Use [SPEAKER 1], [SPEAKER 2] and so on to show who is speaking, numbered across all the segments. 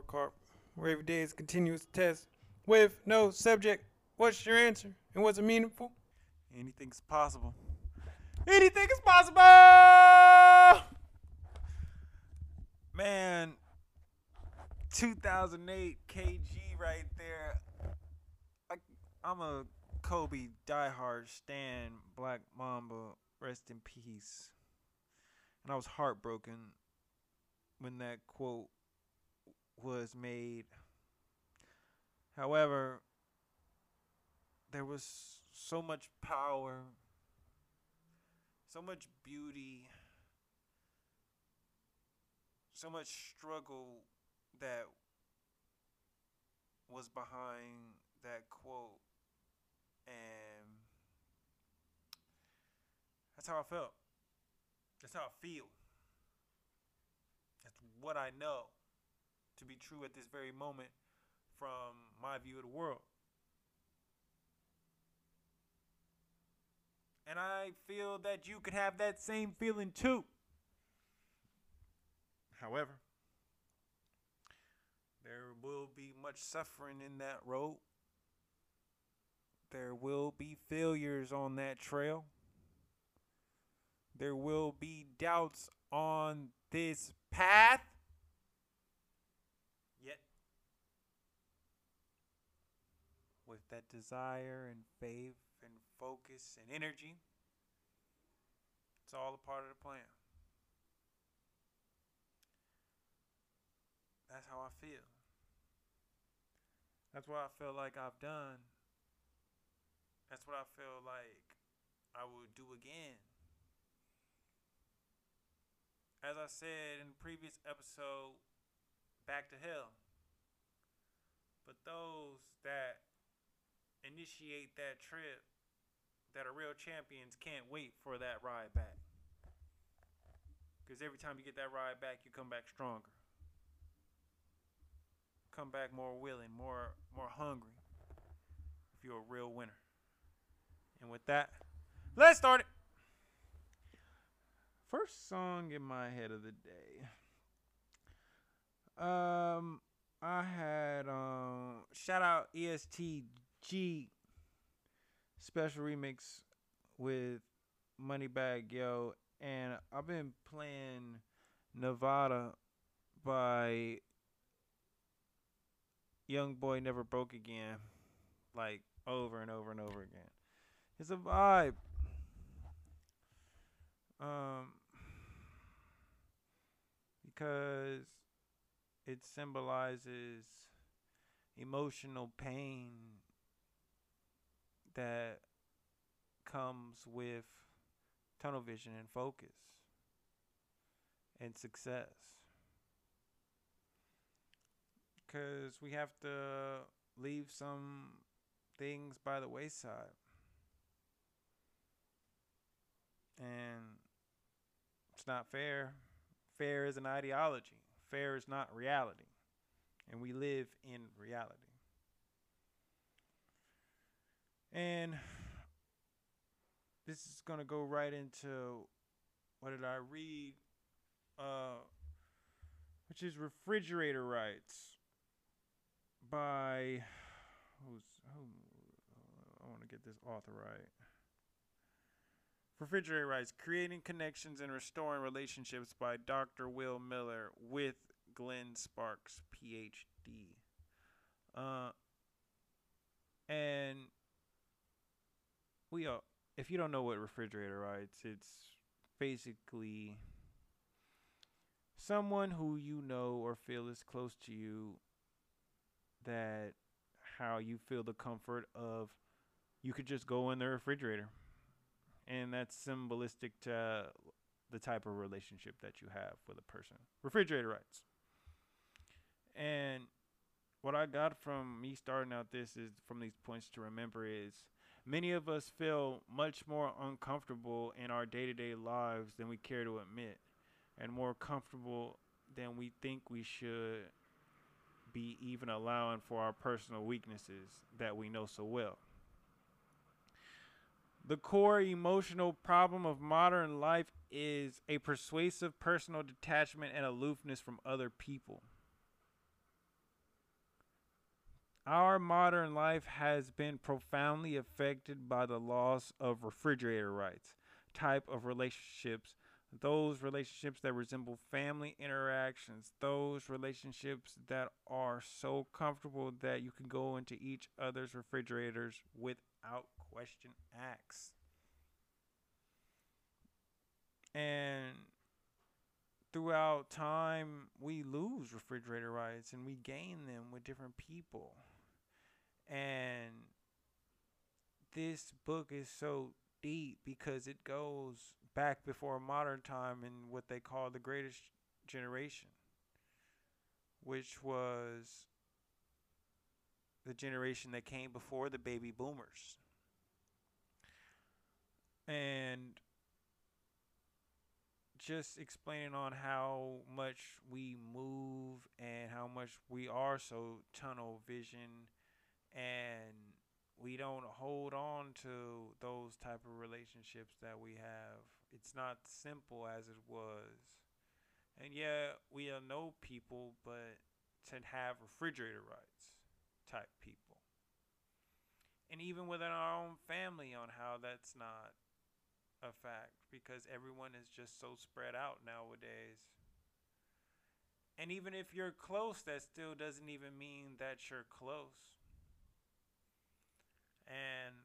[SPEAKER 1] scorecard, where every day is a continuous test with no subject. What's your answer? And was it meaningful? Anything's possible. Anything is possible! Man, 2008 KG right there. I, I'm a Kobe diehard Stan Black Mamba. Rest in peace. And I was heartbroken when that quote was made. However, there was so much power, so much beauty, so much struggle that was behind that quote. And that's how I felt. That's how I feel. That's what I know to be true at this very moment from my view of the world. And I feel that you could have that same feeling too. However, there will be much suffering in that road. There will be failures on that trail. There will be doubts on this path. Yet, with that desire and faith and focus and energy, it's all a part of the plan. That's how I feel. That's what I feel like I've done. That's what I feel like I will do again. As I said in the previous episode, back to hell. But those that initiate that trip that are real champions can't wait for that ride back. Because every time you get that ride back, you come back stronger come back more willing, more more hungry. If you're a real winner. And with that, let's start it. First song in my head of the day. Um, I had um shout out ESTG special remix with Moneybagg Yo, and I've been playing Nevada by Young Boy Never Broke Again, like over and over and over again. It's a vibe. Um, because it symbolizes emotional pain that comes with tunnel vision and focus and success because we have to leave some things by the wayside. And it's not fair. Fair is an ideology, fair is not reality. And we live in reality. And this is going to go right into what did I read? Uh, which is refrigerator rights by who's who? I want to get this author right. Refrigerator Rights Creating Connections and Restoring Relationships by Dr. Will Miller with Glenn Sparks, PhD. Uh, and we all, if you don't know what refrigerator rights, it's basically someone who you know or feel is close to you that how you feel the comfort of you could just go in the refrigerator. And that's symbolistic to the type of relationship that you have with a person. Refrigerator rights. And what I got from me starting out this is from these points to remember is many of us feel much more uncomfortable in our day-to-day lives than we care to admit and more comfortable than we think we should be even allowing for our personal weaknesses that we know so well. The core emotional problem of modern life is a persuasive personal detachment and aloofness from other people. Our modern life has been profoundly affected by the loss of refrigerator rights, type of relationships, those relationships that resemble family interactions, those relationships that are so comfortable that you can go into each other's refrigerators without question ask. And throughout time, we lose refrigerator rights and we gain them with different people. And this book is so deep because it goes back before modern time in what they call the greatest generation, which was the generation that came before the baby boomers. And just explaining on how much we move and how much we are so tunnel vision and we don't hold on to those type of relationships that we have it's not simple as it was and yeah we know people but to have refrigerator rights type people and even within our own family on how that's not a fact because everyone is just so spread out nowadays. And even if you're close, that still doesn't even mean that you're close. And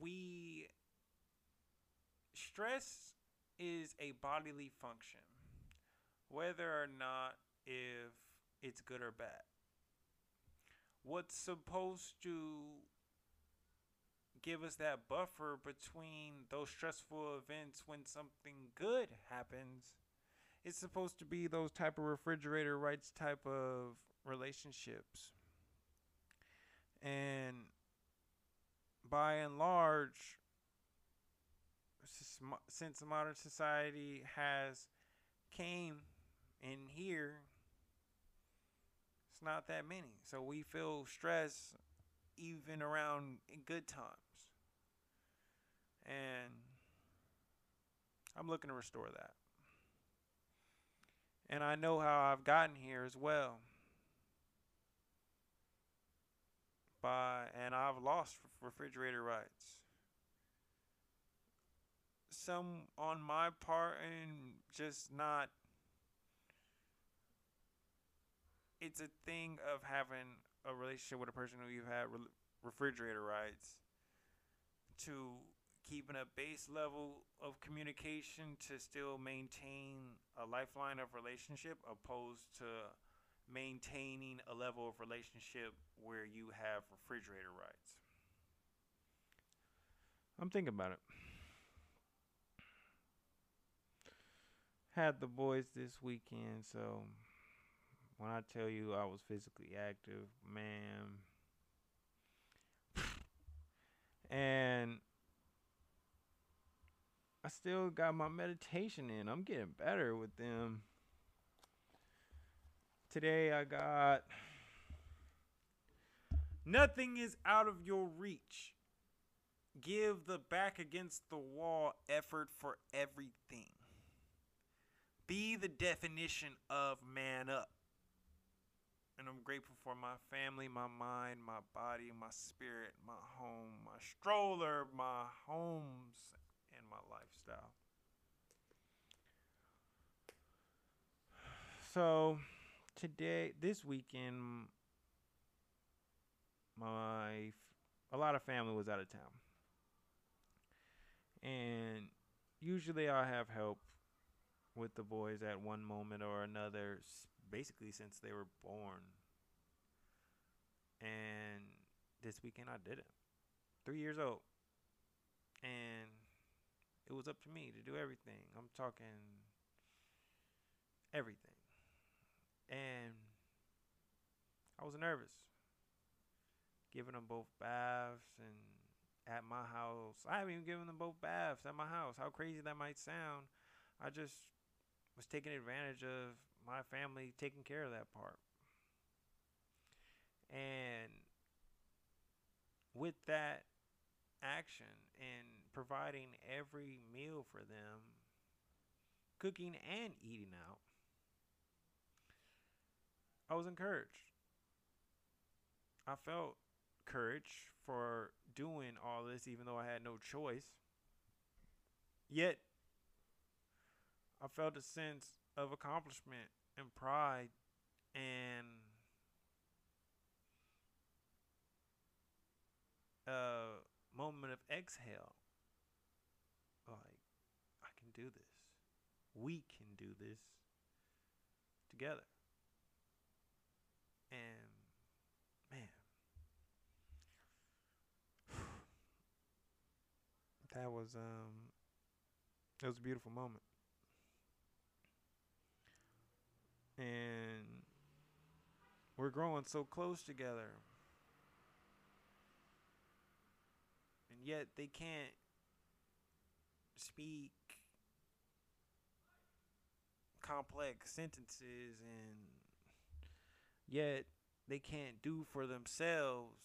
[SPEAKER 1] we stress is a bodily function, whether or not if it's good or bad. What's supposed to give us that buffer between those stressful events when something good happens. It's supposed to be those type of refrigerator rights type of relationships. And by and large, since modern society has came in here, it's not that many. So we feel stress even around good times. And I'm looking to restore that. And I know how I've gotten here as well. By and I've lost refrigerator rights. Some on my part and just not it's a thing of having a relationship with a person who you've had re- refrigerator rights to keeping a base level of communication to still maintain a lifeline of relationship opposed to maintaining a level of relationship where you have refrigerator rights. I'm thinking about it. Had the boys this weekend, so when I tell you I was physically active, man. And I still got my meditation in. I'm getting better with them. Today I got Nothing is out of your reach. Give the back against the wall effort for everything. Be the definition of man up. And I'm grateful for my family, my mind, my body, my spirit, my home, my stroller, my homes, and my lifestyle. So today, this weekend, my a lot of family was out of town, and usually I have help with the boys at one moment or another, basically since they were born. And this weekend I did it. Three years old, and it was up to me to do everything. I'm talking everything. And I was nervous. Giving them both baths and at my house. I haven't even given them both baths at my house. How crazy that might sound. I just was taking advantage of my family taking care of that part. And with that action and providing every meal for them, cooking and eating out, I was encouraged. I felt courage for doing all this, even though I had no choice. Yet, I felt a sense of accomplishment and pride and a moment of exhale. Like, I can do this. We can do this together. And man, that was um it was a beautiful moment. And we're growing so close together. And yet they can't speak complex sentences and yet they can't do for themselves.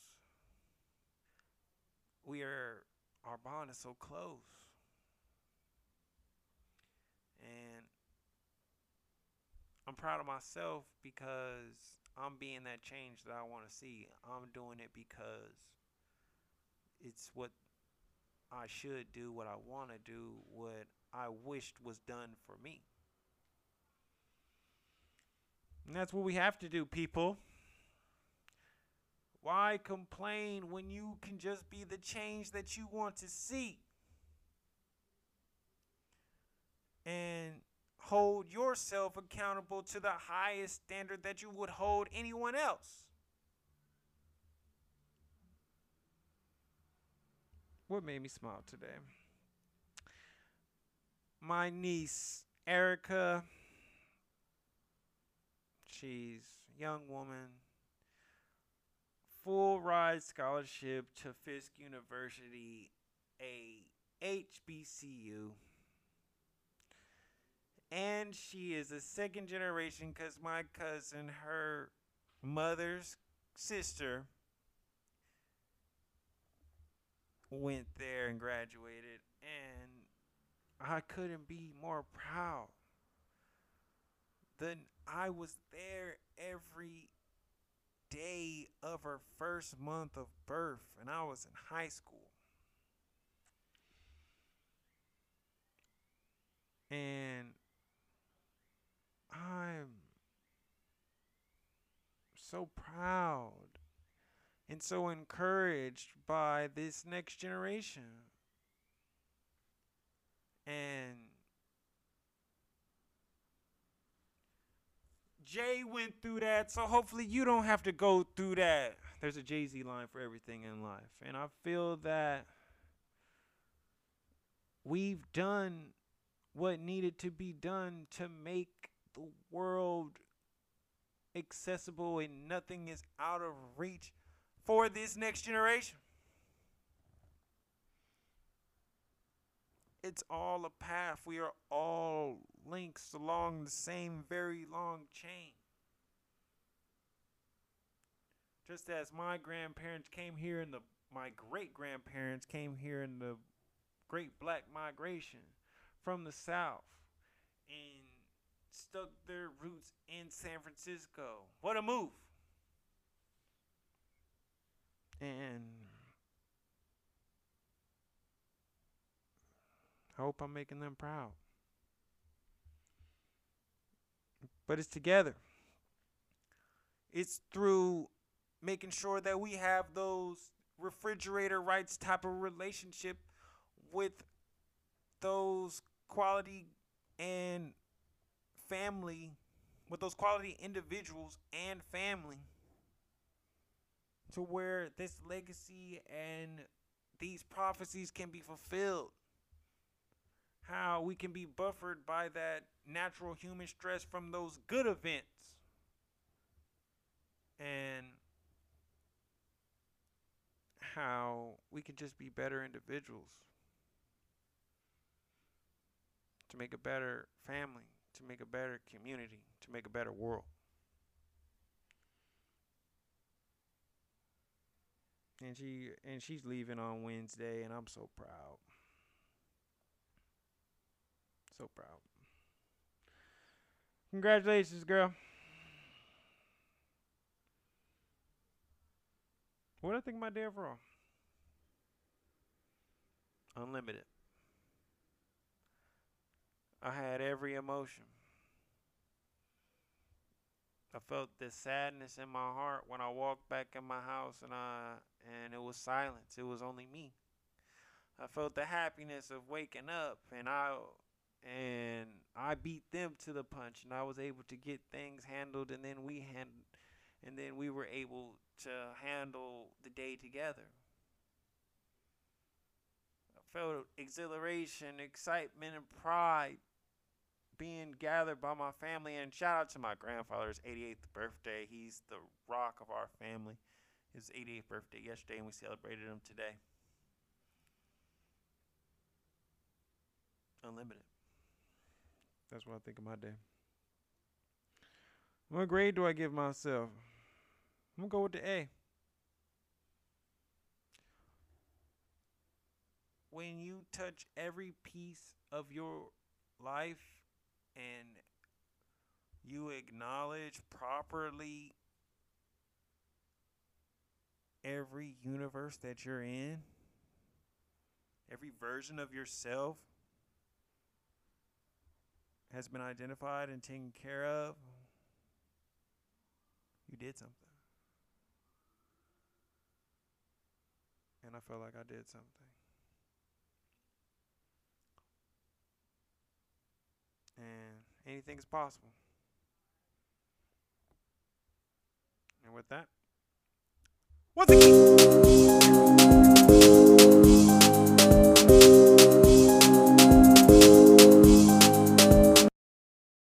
[SPEAKER 1] We are our bond is so close. And I'm proud of myself because I'm being that change that I want to see. I'm doing it because it's what I should do, what I want to do, what I wished was done for me. And that's what we have to do, people. Why complain when you can just be the change that you want to see? And hold yourself accountable to the highest standard that you would hold anyone else. What made me smile today? My niece, Erica, she's a young woman, full ride scholarship to Fisk University, a HBCU and she is a second generation because my cousin, her mother's sister, went there and graduated, and I couldn't be more proud. Then I was there every day of her first month of birth, and I was in high school. And I'm so proud and so encouraged by this next generation. And Jay went through that, so hopefully you don't have to go through that. There's a Jay Z line for everything in life. And I feel that we've done what needed to be done to make the world accessible and nothing is out of reach for this next generation. It's all a path. We are all links along the same very long chain. Just as my grandparents came here and the my great grandparents came here in the great black migration from the south and stuck their roots in San Francisco. What a move! And I hope I'm making them proud. But it's together. It's through making sure that we have those refrigerator rights type of relationship with those quality and family, with those quality individuals and family, to where this legacy and these prophecies can be fulfilled. How we can be buffered by that natural human stress from those good events. And how we can just be better individuals to make a better family, to make a better community, to make a better world. And she and she's leaving on Wednesday and I'm so proud. So proud. Congratulations, girl.
[SPEAKER 2] What do I think my day overall? Unlimited. I had every emotion. I felt this sadness in my heart when I walked back in my house and I and it was silence. It was only me. I felt the happiness of waking up and I and I beat them to the punch and I was able to get things handled and then we hand and then we were able to handle the day together. I felt exhilaration, excitement and pride being gathered by my family and shout out to my grandfather's 88th birthday. He's the rock of our family. His 88th birthday yesterday and we celebrated him today. Unlimited. That's what I think of my day. What grade do I give myself? I'm gonna go with the A. When you touch every piece of your life and you acknowledge properly every universe that you're in, every version of yourself has been identified and taken care of, you did something. And I felt like I did something. And anything is possible. And with that, once again.